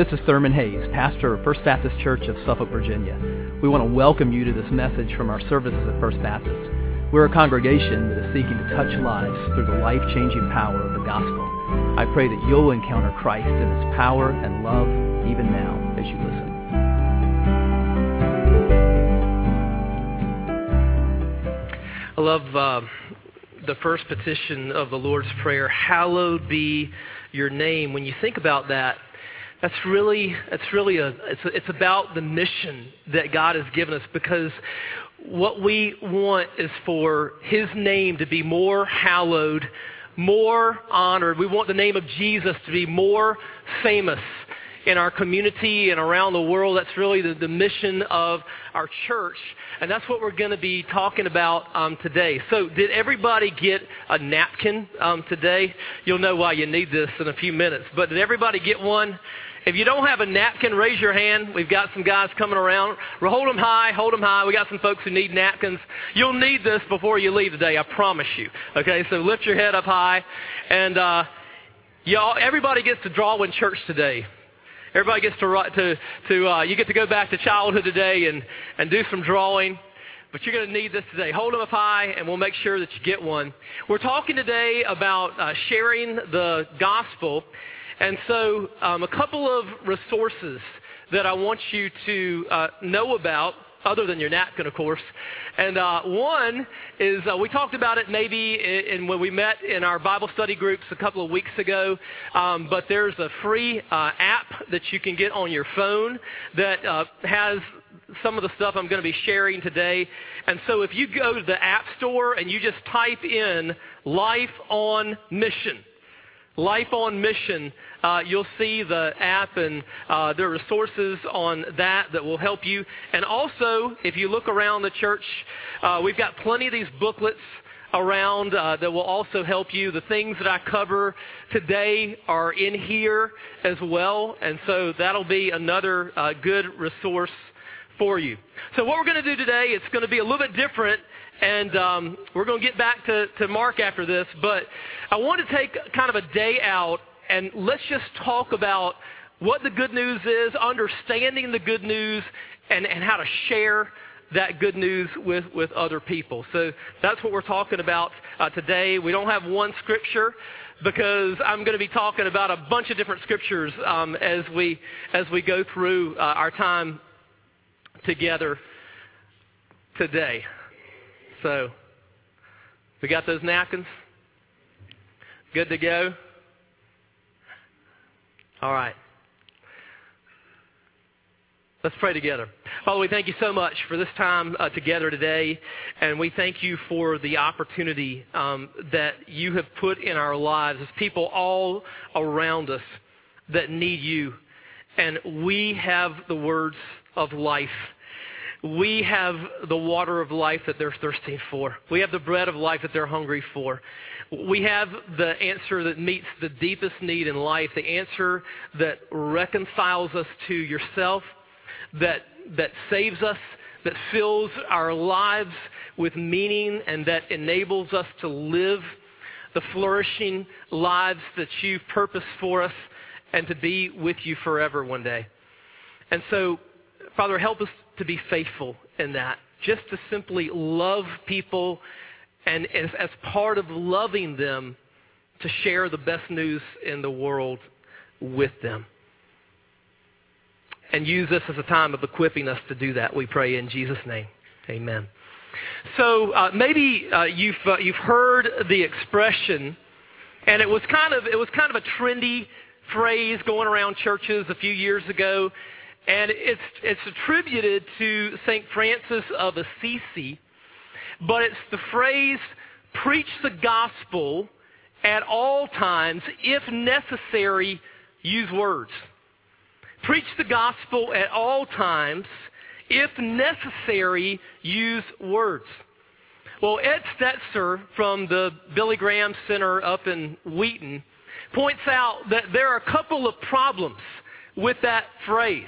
This is Thurman Hayes, pastor of First Baptist Church of Suffolk, Virginia. We want to welcome you to this message from our services at First Baptist. We're a congregation that is seeking to touch lives through the life changing power of the gospel. I pray that you'll encounter Christ in his power and love even now as you listen. I love uh, the first petition of the Lord's Prayer Hallowed be your name. When you think about that, that's really, that's really a, it's, a, it's about the mission that God has given us because what we want is for His name to be more hallowed, more honored. We want the name of Jesus to be more famous in our community and around the world. That's really the, the mission of our church. And that's what we're going to be talking about um, today. So, did everybody get a napkin um, today? You'll know why you need this in a few minutes. But did everybody get one? If you don't have a napkin, raise your hand. We've got some guys coming around. Hold them high, hold them high. We got some folks who need napkins. You'll need this before you leave today, I promise you. Okay, so lift your head up high. And uh, y'all, everybody gets to draw in church today. Everybody gets to, to, to uh, you get to go back to childhood today and, and do some drawing. But you're going to need this today. Hold them up high, and we'll make sure that you get one. We're talking today about uh, sharing the gospel. And so, um, a couple of resources that I want you to uh, know about, other than your napkin, of course. And uh, one is uh, we talked about it maybe in, in, when we met in our Bible study groups a couple of weeks ago. Um, but there's a free uh, app that you can get on your phone that uh, has some of the stuff I'm going to be sharing today. And so, if you go to the App Store and you just type in "Life on Mission." Life on Mission, uh, you'll see the app and uh, there are resources on that that will help you. And also, if you look around the church, uh, we've got plenty of these booklets around uh, that will also help you. The things that I cover today are in here as well, and so that'll be another uh, good resource for you. So, what we're going to do today, it's going to be a little bit different and um, we're going to get back to, to Mark after this, but I want to take kind of a day out and let's just talk about what the good news is, understanding the good news, and, and how to share that good news with, with other people. So that's what we're talking about uh, today. We don't have one scripture because I'm going to be talking about a bunch of different scriptures um, as we as we go through uh, our time together today. So, we got those napkins? Good to go? All right. Let's pray together. Father, we thank you so much for this time uh, together today, and we thank you for the opportunity um, that you have put in our lives as people all around us that need you. And we have the words of life we have the water of life that they're thirsting for. We have the bread of life that they're hungry for. We have the answer that meets the deepest need in life, the answer that reconciles us to yourself, that, that saves us, that fills our lives with meaning, and that enables us to live the flourishing lives that you've purposed for us and to be with you forever one day. And so Father, help us to be faithful in that. Just to simply love people and as, as part of loving them, to share the best news in the world with them. And use this as a time of equipping us to do that, we pray in Jesus' name. Amen. So uh, maybe uh, you've, uh, you've heard the expression, and it was, kind of, it was kind of a trendy phrase going around churches a few years ago. And it's, it's attributed to St. Francis of Assisi, but it's the phrase, preach the gospel at all times, if necessary, use words. Preach the gospel at all times, if necessary, use words. Well, Ed Stetzer from the Billy Graham Center up in Wheaton points out that there are a couple of problems with that phrase.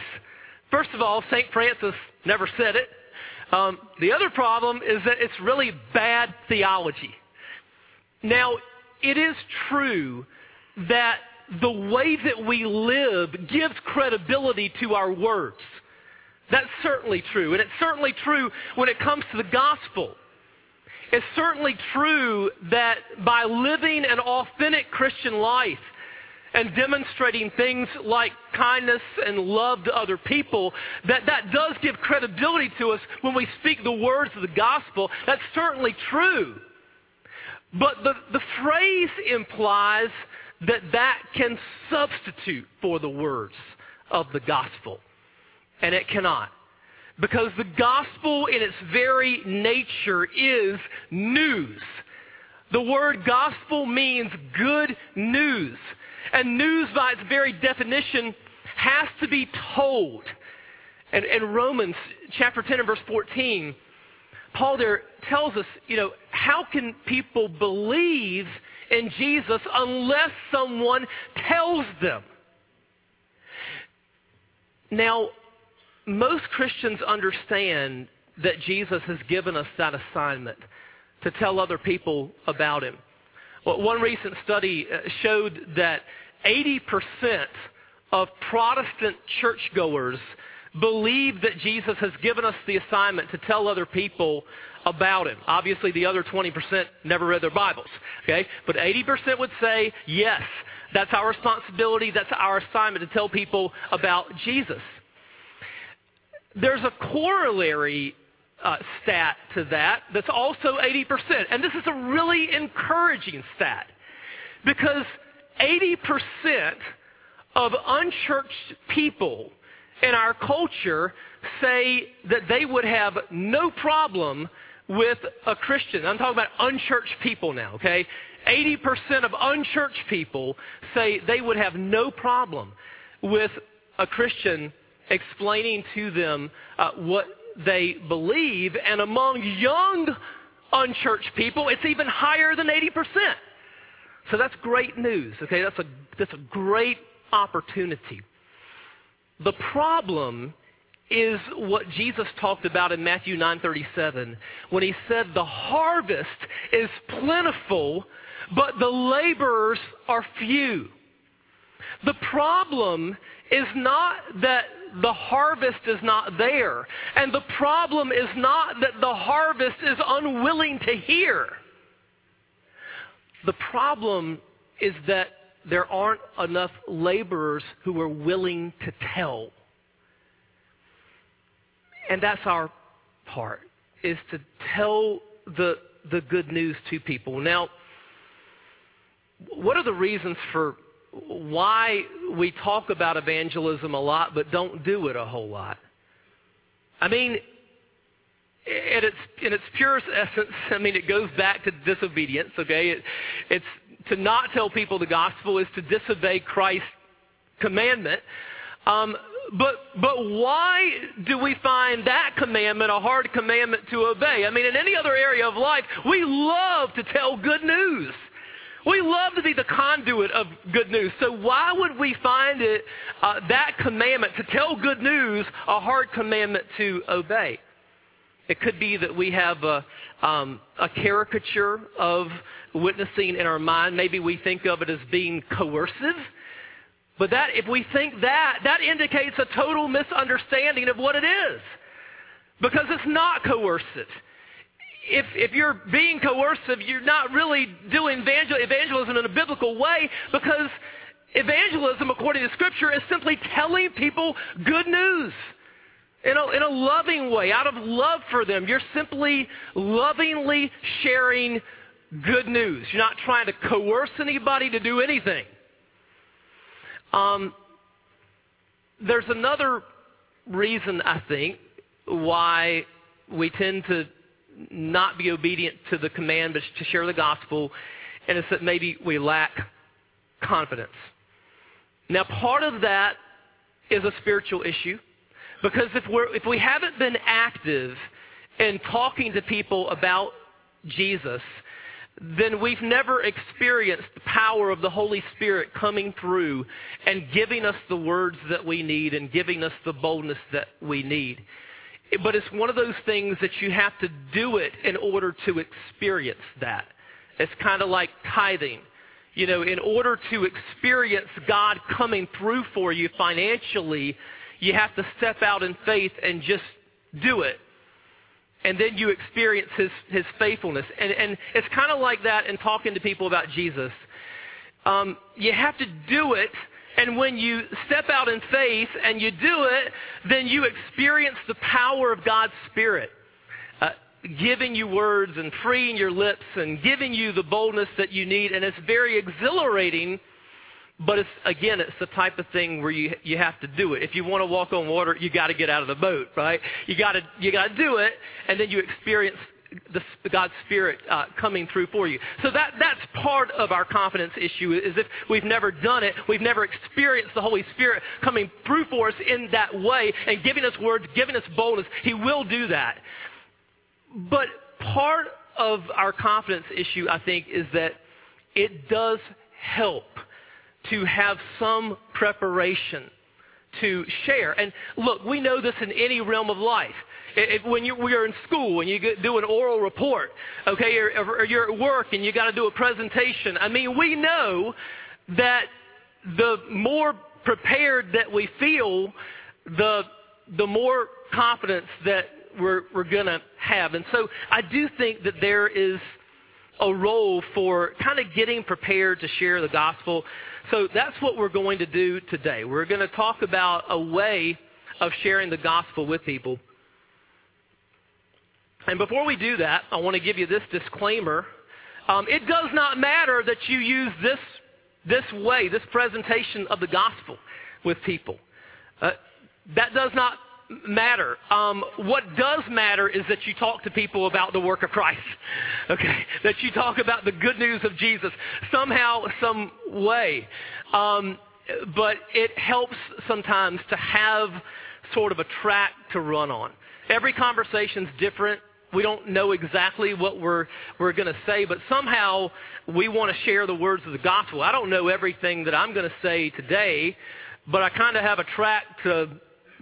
First of all, St. Francis never said it. Um, the other problem is that it's really bad theology. Now, it is true that the way that we live gives credibility to our words. That's certainly true. And it's certainly true when it comes to the gospel. It's certainly true that by living an authentic Christian life and demonstrating things like kindness and love to other people, that that does give credibility to us when we speak the words of the gospel. That's certainly true. But the, the phrase implies that that can substitute for the words of the gospel. And it cannot. Because the gospel in its very nature is news. The word gospel means good news. And news, by its very definition, has to be told. And in Romans chapter 10 and verse 14, Paul there tells us, you know, how can people believe in Jesus unless someone tells them? Now, most Christians understand that Jesus has given us that assignment to tell other people about him. Well, one recent study uh, showed that 80% of Protestant churchgoers believe that Jesus has given us the assignment to tell other people about him. Obviously, the other 20% never read their Bibles. Okay? But 80% would say, yes, that's our responsibility, that's our assignment to tell people about Jesus. There's a corollary uh, stat to that that's also 80%. And this is a really encouraging stat because 80% of unchurched people in our culture say that they would have no problem with a Christian. I'm talking about unchurched people now, okay? 80% of unchurched people say they would have no problem with a Christian explaining to them uh, what they believe. And among young unchurched people, it's even higher than 80%. So that's great news, okay? That's a, that's a great opportunity. The problem is what Jesus talked about in Matthew 9:37 when he said the harvest is plentiful but the laborers are few. The problem is not that the harvest is not there. And the problem is not that the harvest is unwilling to hear. The problem is that there aren't enough laborers who are willing to tell. And that's our part, is to tell the, the good news to people. Now, what are the reasons for why we talk about evangelism a lot but don't do it a whole lot. I mean, in its, in its purest essence, I mean, it goes back to disobedience, okay? It, it's to not tell people the gospel is to disobey Christ's commandment. Um, but, but why do we find that commandment a hard commandment to obey? I mean, in any other area of life, we love to tell good news. We love to be the conduit of good news. So why would we find it, uh, that commandment to tell good news, a hard commandment to obey? It could be that we have a, um, a caricature of witnessing in our mind. Maybe we think of it as being coercive. But that, if we think that, that indicates a total misunderstanding of what it is. Because it's not coercive if, if you're being coercive, you're not really doing evangel- evangelism in a biblical way because evangelism, according to Scripture, is simply telling people good news in a, in a loving way, out of love for them. You're simply lovingly sharing good news. You're not trying to coerce anybody to do anything. Um, there's another reason, I think, why we tend to not be obedient to the command, but to share the gospel, and it's that maybe we lack confidence. Now, part of that is a spiritual issue because if, we're, if we haven't been active in talking to people about Jesus, then we've never experienced the power of the Holy Spirit coming through and giving us the words that we need and giving us the boldness that we need. But it's one of those things that you have to do it in order to experience that. It's kind of like tithing. you know, in order to experience God coming through for you financially, you have to step out in faith and just do it. And then you experience his, his faithfulness. And, and it's kind of like that in talking to people about Jesus. Um, you have to do it and when you step out in faith and you do it, then you experience the power of God's Spirit. Uh, giving you words and freeing your lips and giving you the boldness that you need. And it's very exhilarating, but it's, again, it's the type of thing where you, you have to do it. If you want to walk on water, you got to get out of the boat, right? You got to, you got to do it, and then you experience the, God's Spirit uh, coming through for you. So that, that's part of our confidence issue is if we've never done it, we've never experienced the Holy Spirit coming through for us in that way and giving us words, giving us boldness. He will do that. But part of our confidence issue, I think, is that it does help to have some preparation to share. And look, we know this in any realm of life. If, when you, we are in school and you do an oral report, okay, or, or you're at work and you got to do a presentation. I mean, we know that the more prepared that we feel, the the more confidence that we're we're gonna have. And so I do think that there is a role for kind of getting prepared to share the gospel. So that's what we're going to do today. We're going to talk about a way of sharing the gospel with people. And before we do that, I want to give you this disclaimer. Um, it does not matter that you use this, this way, this presentation of the gospel with people. Uh, that does not matter. Um, what does matter is that you talk to people about the work of Christ. Okay? That you talk about the good news of Jesus somehow, some way. Um, but it helps sometimes to have sort of a track to run on. Every conversation's different we don't know exactly what we're, we're going to say, but somehow we want to share the words of the gospel. I don't know everything that I'm going to say today, but I kind of have a track to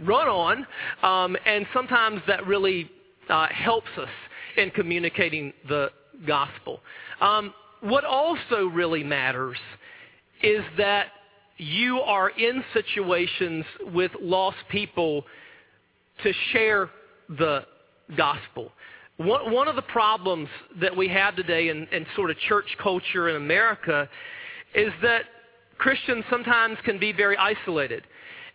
run on, um, and sometimes that really uh, helps us in communicating the gospel. Um, what also really matters is that you are in situations with lost people to share the gospel. One, one of the problems that we have today in, in sort of church culture in America is that Christians sometimes can be very isolated.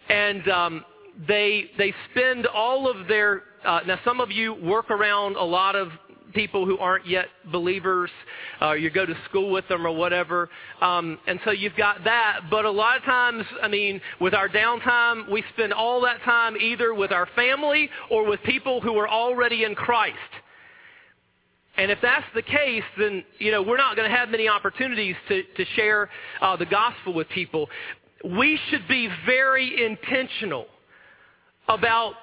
And um, they, they spend all of their. Uh, now, some of you work around a lot of people who aren't yet believers. Uh, you go to school with them or whatever. Um, and so you've got that. But a lot of times, I mean, with our downtime, we spend all that time either with our family or with people who are already in Christ. And if that's the case, then you know we're not going to have many opportunities to, to share uh, the gospel with people. We should be very intentional about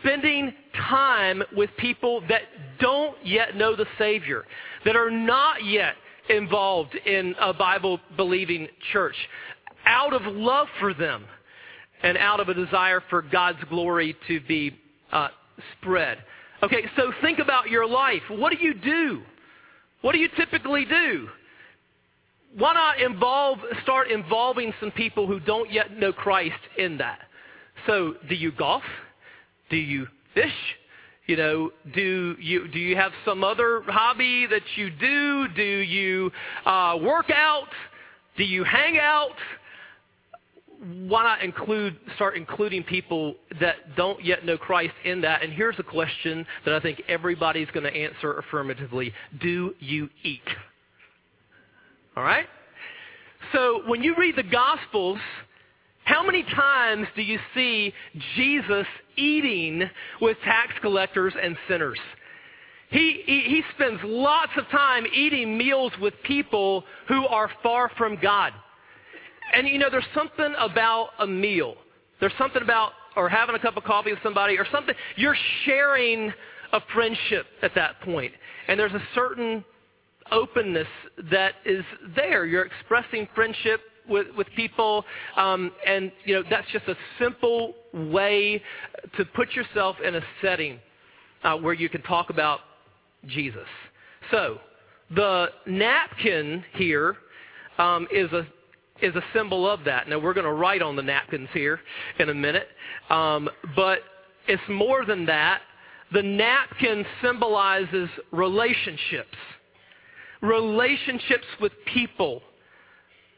spending time with people that don't yet know the Savior, that are not yet involved in a Bible believing church, out of love for them and out of a desire for God's glory to be uh, spread. Okay, so think about your life. What do you do? What do you typically do? Why not involve, start involving some people who don't yet know Christ in that? So, do you golf? Do you fish? You know, do you do you have some other hobby that you do? Do you uh, work out? Do you hang out? Why not include start including people that don't yet know Christ in that? And here's a question that I think everybody's going to answer affirmatively: Do you eat? All right. So when you read the Gospels, how many times do you see Jesus eating with tax collectors and sinners? He, he, he spends lots of time eating meals with people who are far from God. And you know, there's something about a meal. There's something about, or having a cup of coffee with somebody, or something. You're sharing a friendship at that point. And there's a certain openness that is there. You're expressing friendship with, with people. Um, and, you know, that's just a simple way to put yourself in a setting uh, where you can talk about Jesus. So, the napkin here um, is a is a symbol of that. Now we're going to write on the napkins here in a minute, um, but it's more than that. The napkin symbolizes relationships, relationships with people.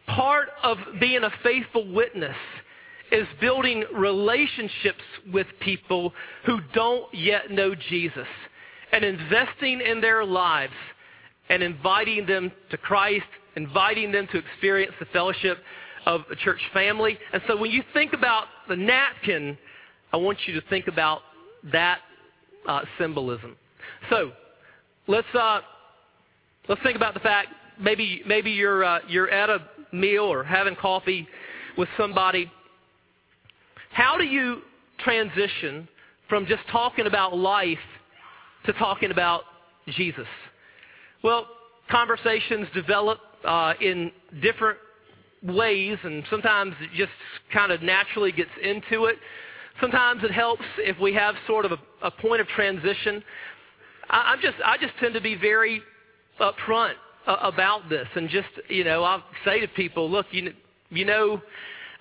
Part of being a faithful witness is building relationships with people who don't yet know Jesus and investing in their lives and inviting them to Christ, inviting them to experience the fellowship of a church family. And so when you think about the napkin, I want you to think about that uh, symbolism. So let's uh, let's think about the fact maybe maybe you're uh, you're at a meal or having coffee with somebody how do you transition from just talking about life to talking about Jesus? Well, conversations develop uh, in different ways, and sometimes it just kind of naturally gets into it. Sometimes it helps if we have sort of a, a point of transition. I, I'm just, I just tend to be very upfront uh, about this, and just you know, I'll say to people, look, you, you know,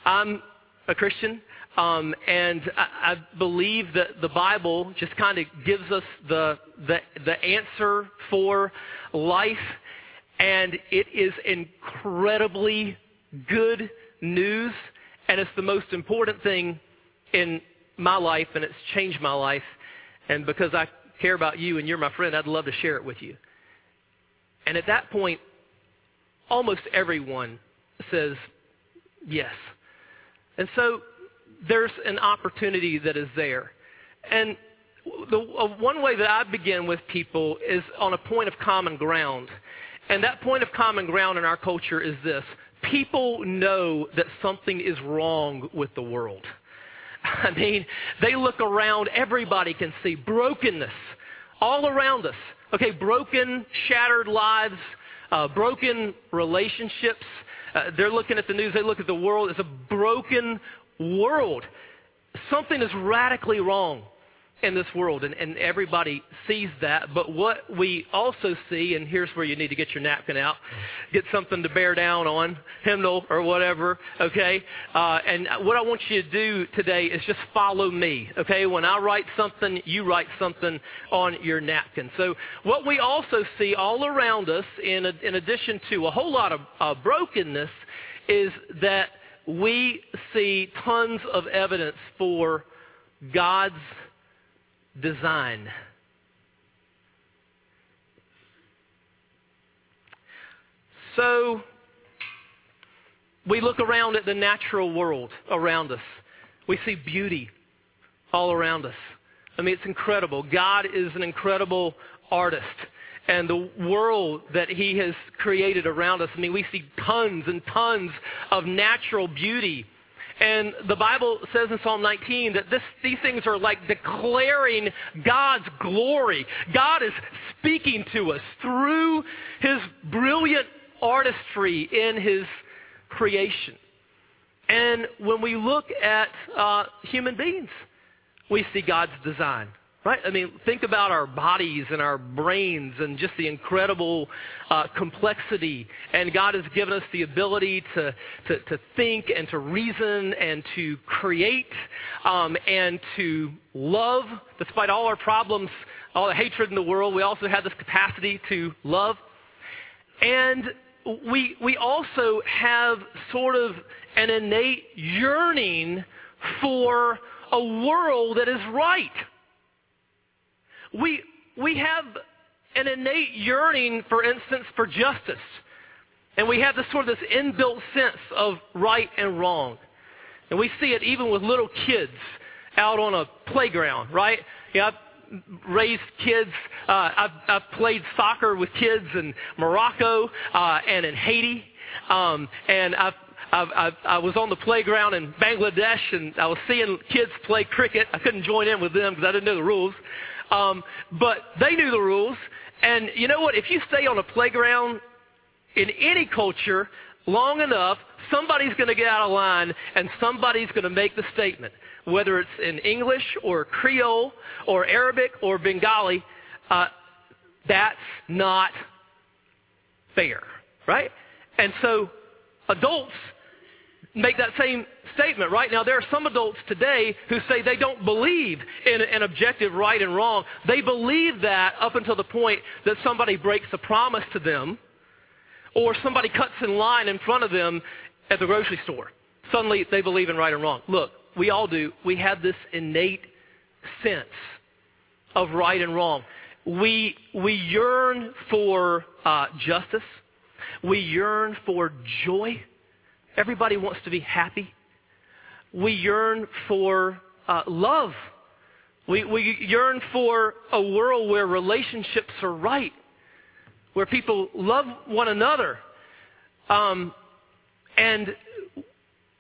I'm a Christian. Um, and I, I believe that the Bible just kind of gives us the, the, the answer for life. And it is incredibly good news. And it's the most important thing in my life, and it's changed my life. And because I care about you and you're my friend, I'd love to share it with you. And at that point, almost everyone says yes. And so there's an opportunity that is there. And the uh, one way that I begin with people is on a point of common ground. And that point of common ground in our culture is this. People know that something is wrong with the world. I mean, they look around, everybody can see brokenness all around us. Okay, broken, shattered lives, uh, broken relationships. Uh, they're looking at the news, they look at the world. It's a broken world. Something is radically wrong in this world, and, and everybody sees that. But what we also see, and here's where you need to get your napkin out, get something to bear down on, hymnal or whatever, okay? Uh, and what I want you to do today is just follow me, okay? When I write something, you write something on your napkin. So what we also see all around us, in, a, in addition to a whole lot of uh, brokenness, is that we see tons of evidence for God's design. So, we look around at the natural world around us. We see beauty all around us. I mean, it's incredible. God is an incredible artist and the world that He has created around us. I mean, we see tons and tons of natural beauty. And the Bible says in Psalm 19 that this, these things are like declaring God's glory. God is speaking to us through His brilliant artistry in His creation. And when we look at uh, human beings, we see God's design. Right? I mean, think about our bodies and our brains and just the incredible uh, complexity. And God has given us the ability to, to, to think and to reason and to create um, and to love. Despite all our problems, all the hatred in the world, we also have this capacity to love. And we, we also have sort of an innate yearning for a world that is right we, we have an innate yearning, for instance, for justice. And we have this sort of this inbuilt sense of right and wrong. And we see it even with little kids out on a playground, right? Yeah, I've raised kids. Uh, I've, I've played soccer with kids in Morocco uh, and in Haiti. Um, and I've I, I, I was on the playground in Bangladesh and I was seeing kids play cricket. I couldn't join in with them because I didn't know the rules. Um, but they knew the rules. And you know what? If you stay on a playground in any culture long enough, somebody's going to get out of line and somebody's going to make the statement. Whether it's in English or Creole or Arabic or Bengali, uh, that's not fair. Right? And so adults make that same statement, right? Now, there are some adults today who say they don't believe in an objective right and wrong. They believe that up until the point that somebody breaks a promise to them or somebody cuts in line in front of them at the grocery store. Suddenly, they believe in right and wrong. Look, we all do. We have this innate sense of right and wrong. We, we yearn for uh, justice. We yearn for joy. Everybody wants to be happy. We yearn for uh, love. We, we yearn for a world where relationships are right, where people love one another. Um, and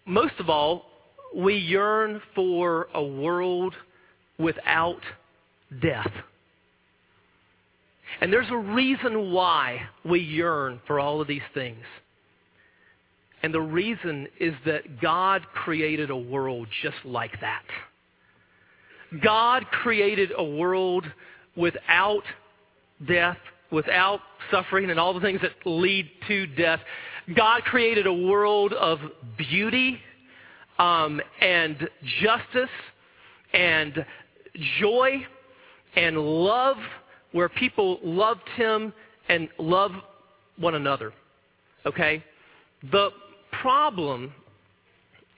most of all, we yearn for a world without death. And there's a reason why we yearn for all of these things. And the reason is that God created a world just like that. God created a world without death, without suffering, and all the things that lead to death. God created a world of beauty um, and justice and joy and love where people loved him and love one another. Okay? The problem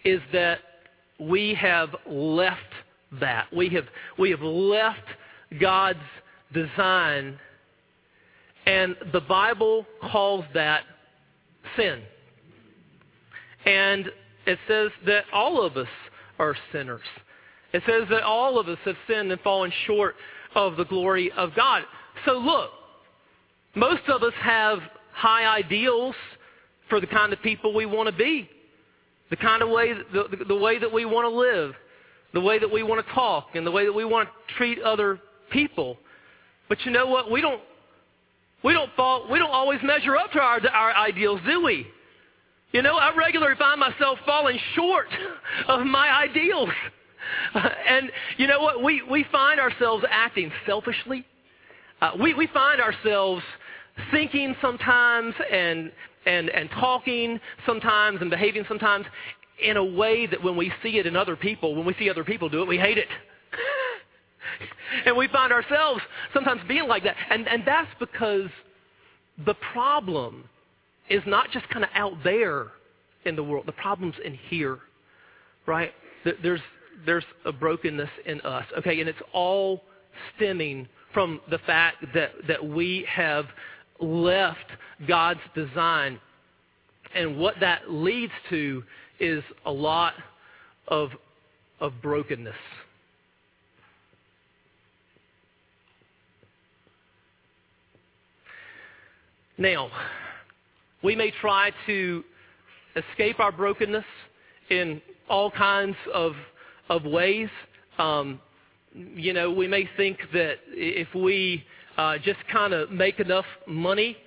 is that we have left that. We have, we have left God's design, and the Bible calls that sin. And it says that all of us are sinners. It says that all of us have sinned and fallen short of the glory of God. So look, most of us have high ideals for the kind of people we want to be, the kind of way, the, the, the way that we want to live, the way that we want to talk, and the way that we want to treat other people. But you know what? We don't, we don't fall, we don't always measure up to our, our ideals, do we? You know, I regularly find myself falling short of my ideals. and you know what? We, we find ourselves acting selfishly. Uh, we, we find ourselves thinking sometimes and, and, and talking sometimes and behaving sometimes in a way that when we see it in other people, when we see other people do it, we hate it. and we find ourselves sometimes being like that. And, and that's because the problem is not just kind of out there in the world. The problem's in here, right? There's, there's a brokenness in us, okay? And it's all stemming from the fact that, that we have left God's design. And what that leads to is a lot of, of brokenness. Now, we may try to escape our brokenness in all kinds of, of ways. Um, you know, we may think that if we uh, just kind of make enough money,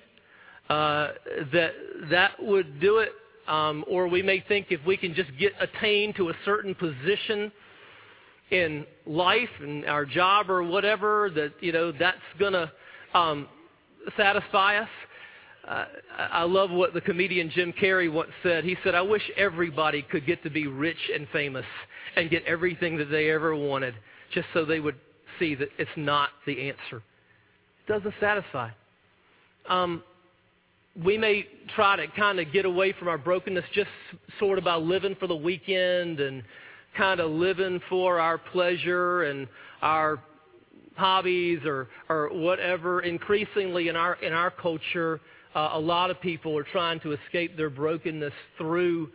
uh, that that would do it. Um, or we may think if we can just get attained to a certain position in life and our job or whatever, that you know that's to um, satisfy us. Uh, I love what the comedian Jim Carrey once said. He said, I wish everybody could get to be rich and famous and get everything that they ever wanted just so they would see that it's not the answer. It doesn't satisfy. Um, we may try to kind of get away from our brokenness just sort of by living for the weekend and kind of living for our pleasure and our hobbies or, or whatever. Increasingly in our, in our culture, uh, a lot of people are trying to escape their brokenness through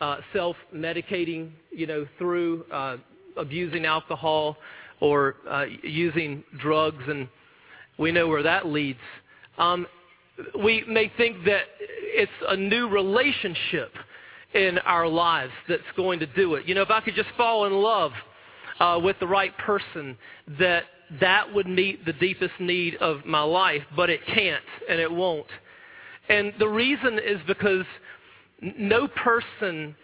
uh, self-medicating, you know, through uh, abusing alcohol or uh, using drugs, and we know where that leads. Um, we may think that it's a new relationship in our lives that's going to do it. You know, if I could just fall in love uh, with the right person, that that would meet the deepest need of my life, but it can't and it won't. And the reason is because no person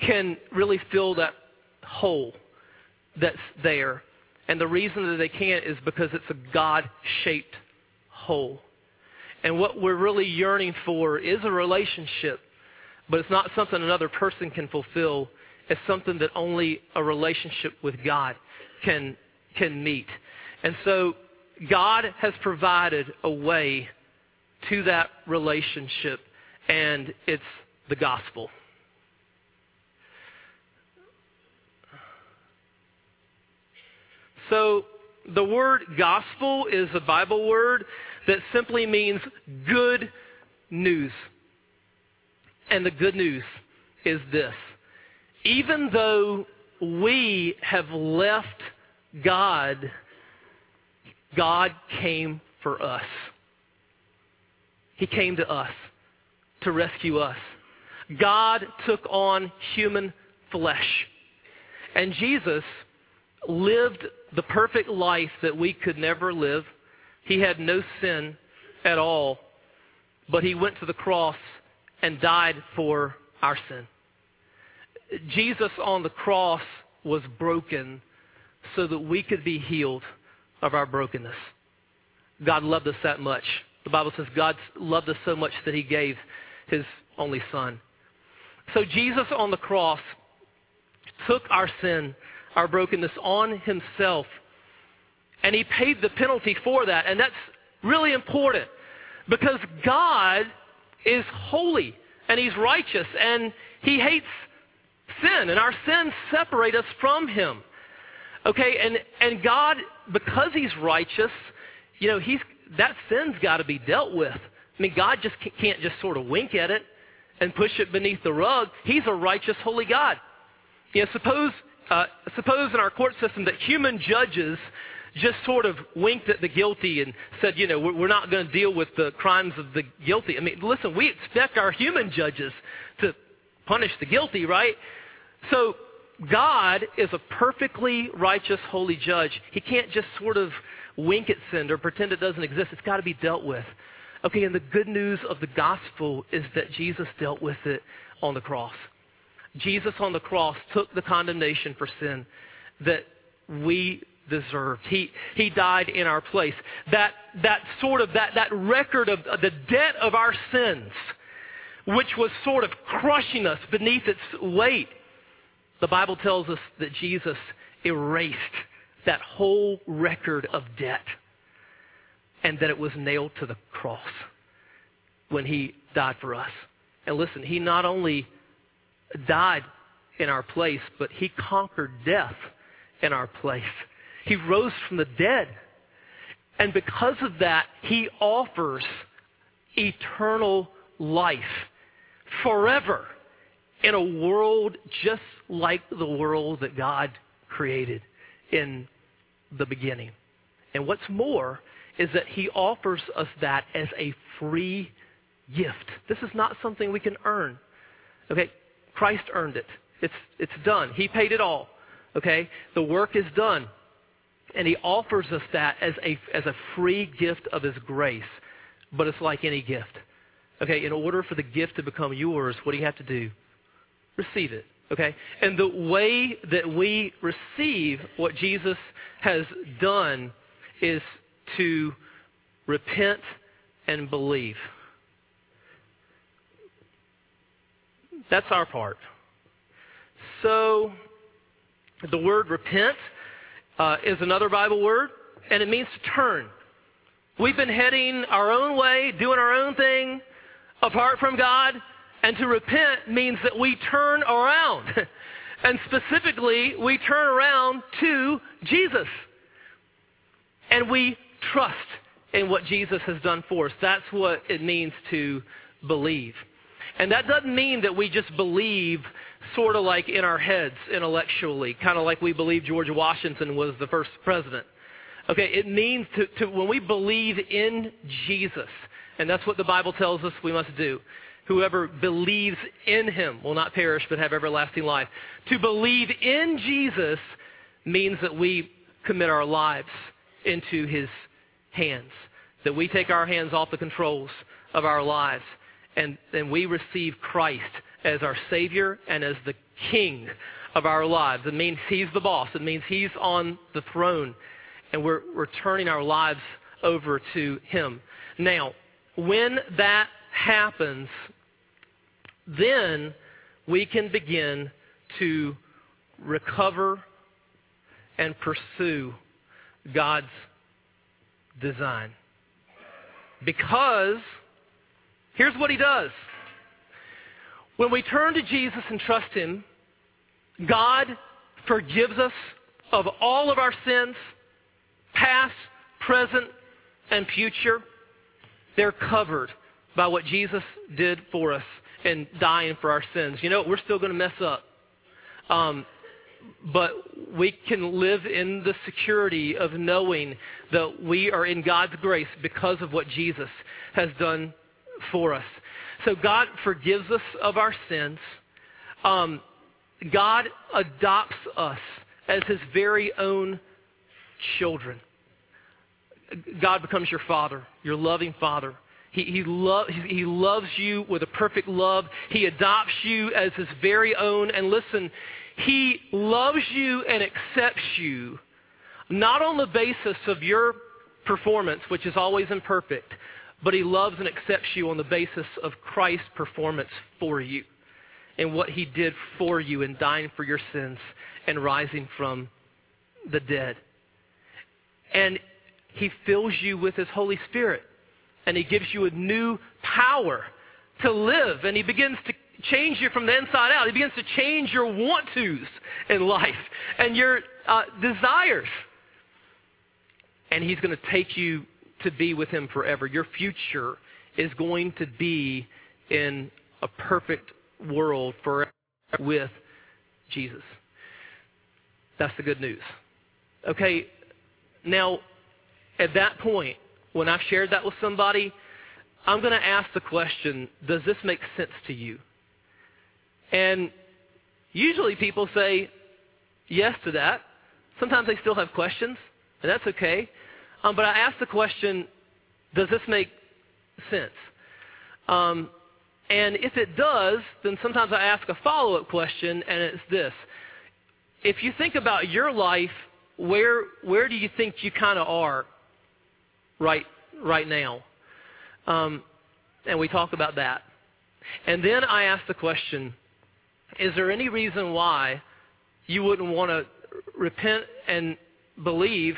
can really fill that hole that's there. And the reason that they can't is because it's a God shaped hole. And what we're really yearning for is a relationship but it's not something another person can fulfill. It's something that only a relationship with God can, can meet. And so God has provided a way to that relationship, and it's the gospel. So, the word gospel is a Bible word that simply means good news. And the good news is this even though we have left God, God came for us. He came to us to rescue us. God took on human flesh. And Jesus lived the perfect life that we could never live. He had no sin at all, but he went to the cross and died for our sin. Jesus on the cross was broken so that we could be healed of our brokenness. God loved us that much. The Bible says God loved us so much that he gave his only son. So Jesus on the cross took our sin, our brokenness on himself, and he paid the penalty for that. And that's really important because God is holy and he's righteous and he hates sin, and our sins separate us from him. Okay, and, and God, because he's righteous, you know, he's, that sin's got to be dealt with. I mean, God just can't just sort of wink at it and push it beneath the rug. He's a righteous, holy God. You know, suppose, uh, suppose in our court system that human judges just sort of winked at the guilty and said, you know, we're not going to deal with the crimes of the guilty. I mean, listen, we expect our human judges to punish the guilty, right? So God is a perfectly righteous, holy judge. He can't just sort of wink at sin or pretend it doesn't exist. It's got to be dealt with. Okay, and the good news of the gospel is that Jesus dealt with it on the cross. Jesus on the cross took the condemnation for sin that we deserved. He, he died in our place. That, that sort of, that, that record of the debt of our sins, which was sort of crushing us beneath its weight, the Bible tells us that Jesus erased that whole record of debt and that it was nailed to the cross when he died for us. And listen, he not only died in our place, but he conquered death in our place. He rose from the dead. And because of that, he offers eternal life forever in a world just like the world that God created in the beginning. And what's more is that he offers us that as a free gift. This is not something we can earn. Okay? Christ earned it. It's, it's done. He paid it all. Okay? The work is done. And he offers us that as a, as a free gift of his grace. But it's like any gift. Okay? In order for the gift to become yours, what do you have to do? receive it. Okay? And the way that we receive what Jesus has done is to repent and believe. That's our part. So, the word repent uh, is another Bible word, and it means to turn. We've been heading our own way, doing our own thing, apart from God, and to repent means that we turn around. and specifically, we turn around to Jesus. And we trust in what Jesus has done for us. That's what it means to believe. And that doesn't mean that we just believe sort of like in our heads intellectually, kind of like we believe George Washington was the first president. Okay, it means to, to when we believe in Jesus, and that's what the Bible tells us we must do. Whoever believes in him will not perish but have everlasting life. To believe in Jesus means that we commit our lives into his hands, that we take our hands off the controls of our lives, and then we receive Christ as our Savior and as the King of our lives. It means he's the boss, it means he's on the throne, and we're, we're turning our lives over to him. Now, when that happens, then we can begin to recover and pursue God's design. Because here's what he does. When we turn to Jesus and trust him, God forgives us of all of our sins, past, present, and future. They're covered by what Jesus did for us and dying for our sins. You know, we're still going to mess up. Um, but we can live in the security of knowing that we are in God's grace because of what Jesus has done for us. So God forgives us of our sins. Um, God adopts us as his very own children. God becomes your father, your loving father. He, he, lo- he loves you with a perfect love. He adopts you as his very own. And listen, he loves you and accepts you not on the basis of your performance, which is always imperfect, but he loves and accepts you on the basis of Christ's performance for you and what he did for you in dying for your sins and rising from the dead. And he fills you with his Holy Spirit and he gives you a new power to live and he begins to change you from the inside out. He begins to change your want tos in life and your uh, desires. And he's going to take you to be with him forever. Your future is going to be in a perfect world forever with Jesus. That's the good news. Okay, now, at that point, when I've shared that with somebody, I'm going to ask the question Does this make sense to you? And usually people say yes to that. Sometimes they still have questions, and that's okay. Um, but I ask the question Does this make sense? Um, and if it does, then sometimes I ask a follow up question, and it's this. If you think about your life, where, where do you think you kind of are right, right now? Um, and we talk about that. And then I ask the question Is there any reason why you wouldn't want to repent and believe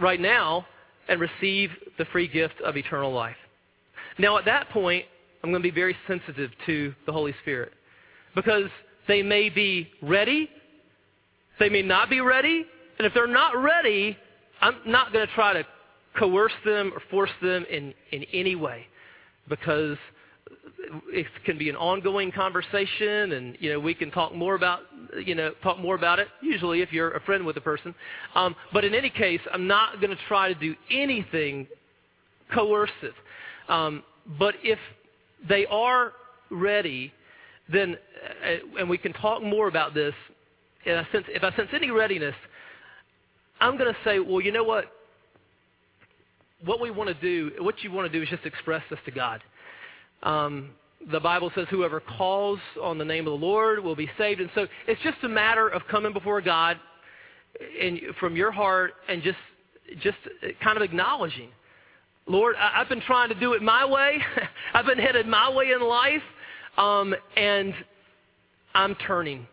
right now and receive the free gift of eternal life? Now, at that point, I'm going to be very sensitive to the Holy Spirit because they may be ready, they may not be ready, and if they're not ready, I'm not going to try to coerce them or force them in, in any way because it can be an ongoing conversation and you know we can talk more about you know talk more about it usually if you're a friend with a person um, but in any case i'm not going to try to do anything coercive um, but if they are ready, then, uh, and we can talk more about this, I sense, if I sense any readiness, I'm going to say, well, you know what? What we want to do, what you want to do is just express this to God. Um, the Bible says, whoever calls on the name of the Lord will be saved. And so it's just a matter of coming before God and from your heart and just, just kind of acknowledging Lord, I, have been trying to do it my way. I've been headed my way in life. Um, and I'm turning.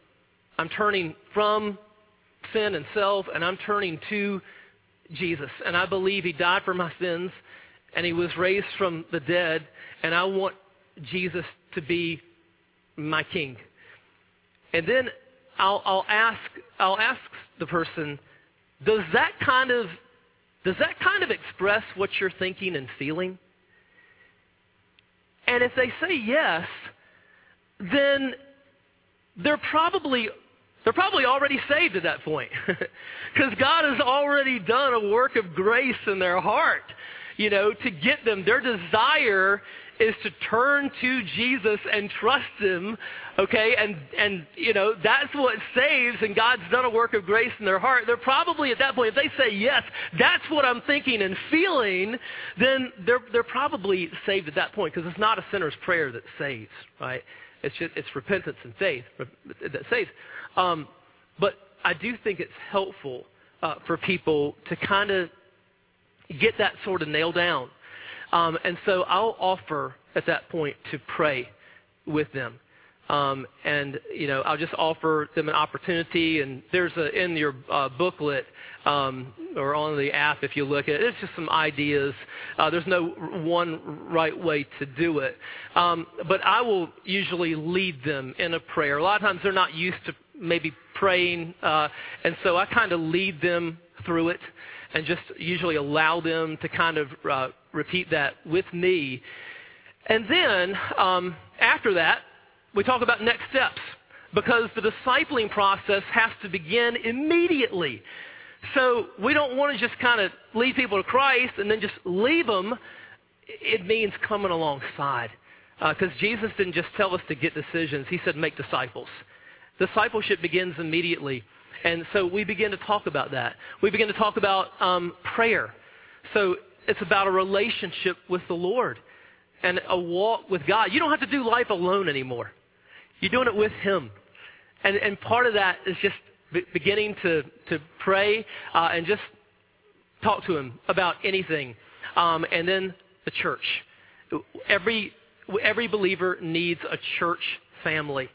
I'm turning from sin and self, and I'm turning to Jesus. And I believe He died for my sins, and He was raised from the dead, and I want Jesus to be my King. And then I'll, I'll ask, I'll ask the person, does that kind of does that kind of express what you're thinking and feeling? And if they say yes, then they're probably they're probably already saved at that point. Because God has already done a work of grace in their heart, you know, to get them. Their desire is to turn to Jesus and trust Him, okay? And, and, you know, that's what saves, and God's done a work of grace in their heart. They're probably at that point, if they say, yes, that's what I'm thinking and feeling, then they're, they're probably saved at that point, because it's not a sinner's prayer that saves, right? It's just, it's repentance and faith that saves. Um, but I do think it's helpful uh, for people to kind of get that sort of nailed down um, and so I'll offer at that point to pray with them. Um, and you know, I'll just offer them an opportunity. And there's a in your uh, booklet um, or on the app, if you look at it, it's just some ideas. Uh, there's no one right way to do it, um, but I will usually lead them in a prayer. A lot of times they're not used to maybe praying, uh, and so I kind of lead them through it, and just usually allow them to kind of uh, repeat that with me. And then um, after that, we talk about next steps because the discipling process has to begin immediately. So we don't want to just kind of lead people to Christ and then just leave them. It means coming alongside. Because uh, Jesus didn't just tell us to get decisions, He said make disciples. Discipleship begins immediately. And so we begin to talk about that. We begin to talk about um, prayer. So it's about a relationship with the Lord and a walk with God. You don't have to do life alone anymore. You're doing it with Him. And, and part of that is just be, beginning to, to pray uh, and just talk to Him about anything. Um, and then the church. Every, every believer needs a church family.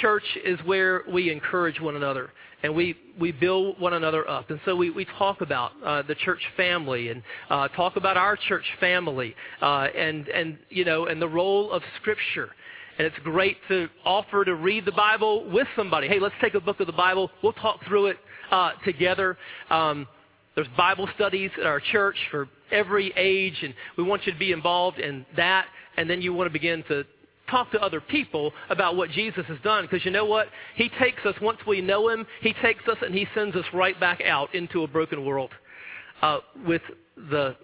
Church is where we encourage one another and we, we build one another up. And so we, we talk about uh, the church family and uh, talk about our church family uh, and, and, you know, and the role of Scripture and it's great to offer to read the Bible with somebody. Hey, let's take a book of the Bible. We'll talk through it uh, together. Um, there's Bible studies at our church for every age, and we want you to be involved in that. And then you want to begin to talk to other people about what Jesus has done. Because you know what? He takes us, once we know Him, He takes us and He sends us right back out into a broken world uh, with the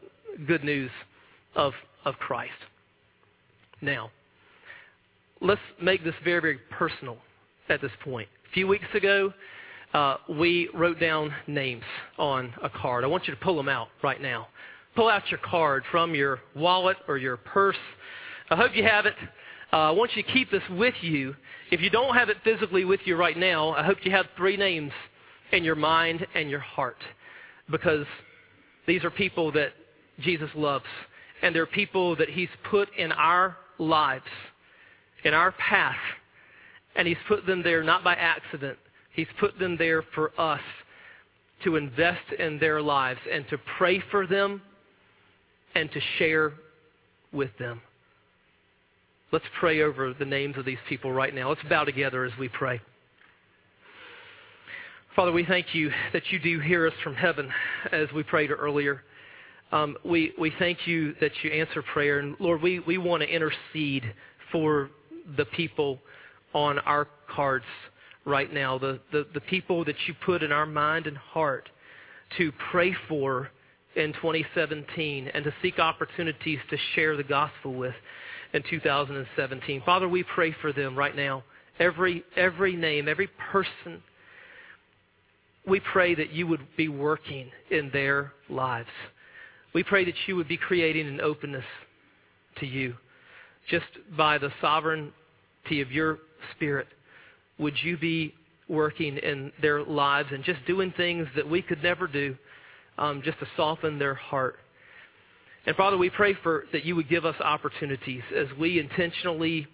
good news of, of Christ. Now, let's make this very, very personal at this point. A few weeks ago, uh, we wrote down names on a card. I want you to pull them out right now. Pull out your card from your wallet or your purse. I hope you have it. Uh, I want you to keep this with you. If you don't have it physically with you right now, I hope you have three names in your mind and your heart because these are people that Jesus loves and they're people that He's put in our lives in our path. And He's put them there not by accident, He's put them there for us to invest in their lives and to pray for them and to share with them. Let's pray over the names of these people right now. Let's bow together as we pray. Father, we thank you that you do hear us from heaven as we prayed earlier. Um, we, we thank you that you answer prayer. And Lord, we, we want to intercede for the people on our cards right now, the, the, the people that you put in our mind and heart to pray for in 2017 and to seek opportunities to share the gospel with in 2017. Father, we pray for them right now. Every, every name, every person, we pray that you would be working in their lives. We pray that you would be creating an openness to you just by the sovereignty of your Spirit, would you be working in their lives and just doing things that we could never do um, just to soften their heart? And Father, we pray for that you would give us opportunities as we intentionally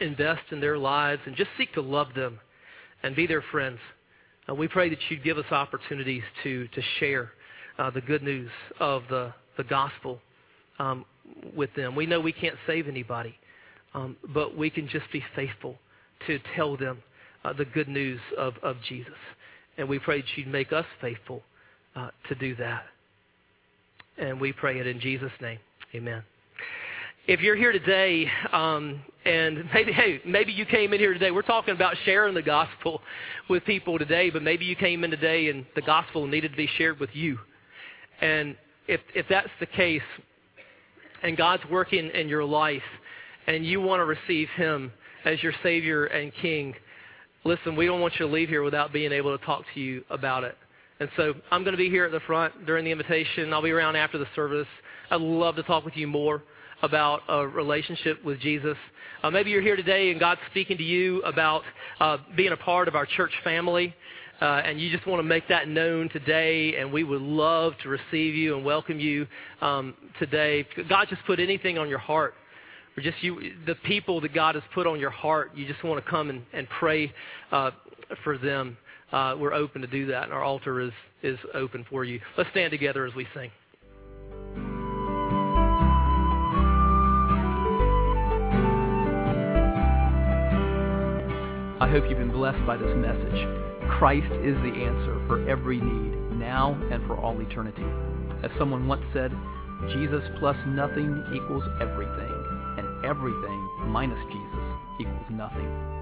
invest in their lives and just seek to love them and be their friends. Uh, we pray that you'd give us opportunities to, to share uh, the good news of the, the gospel um, with them. We know we can't save anybody, um, but we can just be faithful to tell them uh, the good news of, of Jesus. And we pray that you'd make us faithful uh, to do that. And we pray it in Jesus' name. Amen. If you're here today, um, and maybe, hey, maybe you came in here today. We're talking about sharing the gospel with people today, but maybe you came in today and the gospel needed to be shared with you. And if, if that's the case, and God's working in your life and you want to receive Him as your Savior and King, listen, we don't want you to leave here without being able to talk to you about it. And so I'm going to be here at the front during the invitation. I'll be around after the service. I'd love to talk with you more about a relationship with Jesus. Uh, maybe you're here today and God's speaking to you about uh, being a part of our church family uh, and you just want to make that known today, and we would love to receive you and welcome you um, today. God just put anything on your heart or just you, the people that God has put on your heart, you just want to come and, and pray uh, for them, uh, we're open to do that, and our altar is, is open for you. Let's stand together as we sing. I hope you've been blessed by this message. Christ is the answer for every need, now and for all eternity. As someone once said, Jesus plus nothing equals everything, and everything minus Jesus equals nothing.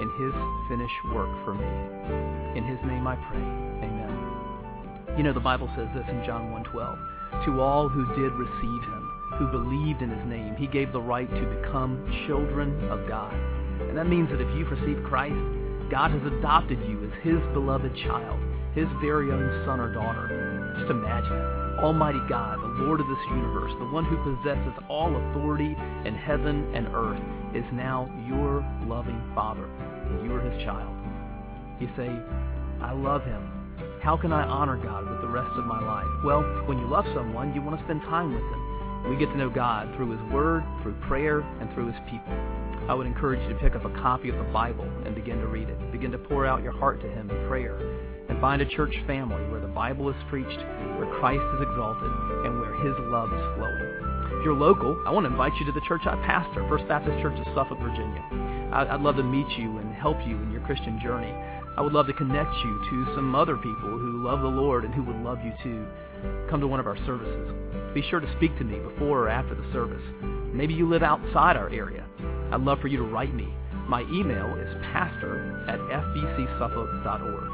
in his finished work for me. In his name I pray. Amen. You know, the Bible says this in John 1.12, To all who did receive him, who believed in his name, he gave the right to become children of God. And that means that if you've received Christ, God has adopted you as His beloved child, His very own son or daughter. Just imagine it. Almighty God, the Lord of this universe, the one who possesses all authority in heaven and earth, is now your loving Father, and you are His child. You say, I love Him. How can I honor God with the rest of my life? Well, when you love someone, you want to spend time with them. We get to know God through His Word, through prayer, and through His people. I would encourage you to pick up a copy of the Bible and begin to read it. Begin to pour out your heart to Him in prayer. And find a church family where the Bible is preached, where Christ is exalted, and where His love is flowing. You're local, I want to invite you to the church I pastor, First Baptist Church of Suffolk, Virginia. I'd love to meet you and help you in your Christian journey. I would love to connect you to some other people who love the Lord and who would love you to Come to one of our services. Be sure to speak to me before or after the service. Maybe you live outside our area. I'd love for you to write me. My email is pastor at fbcsuffolk.org.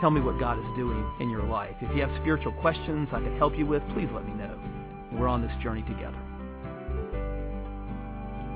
Tell me what God is doing in your life. If you have spiritual questions I can help you with, please let me know. We're on this journey together.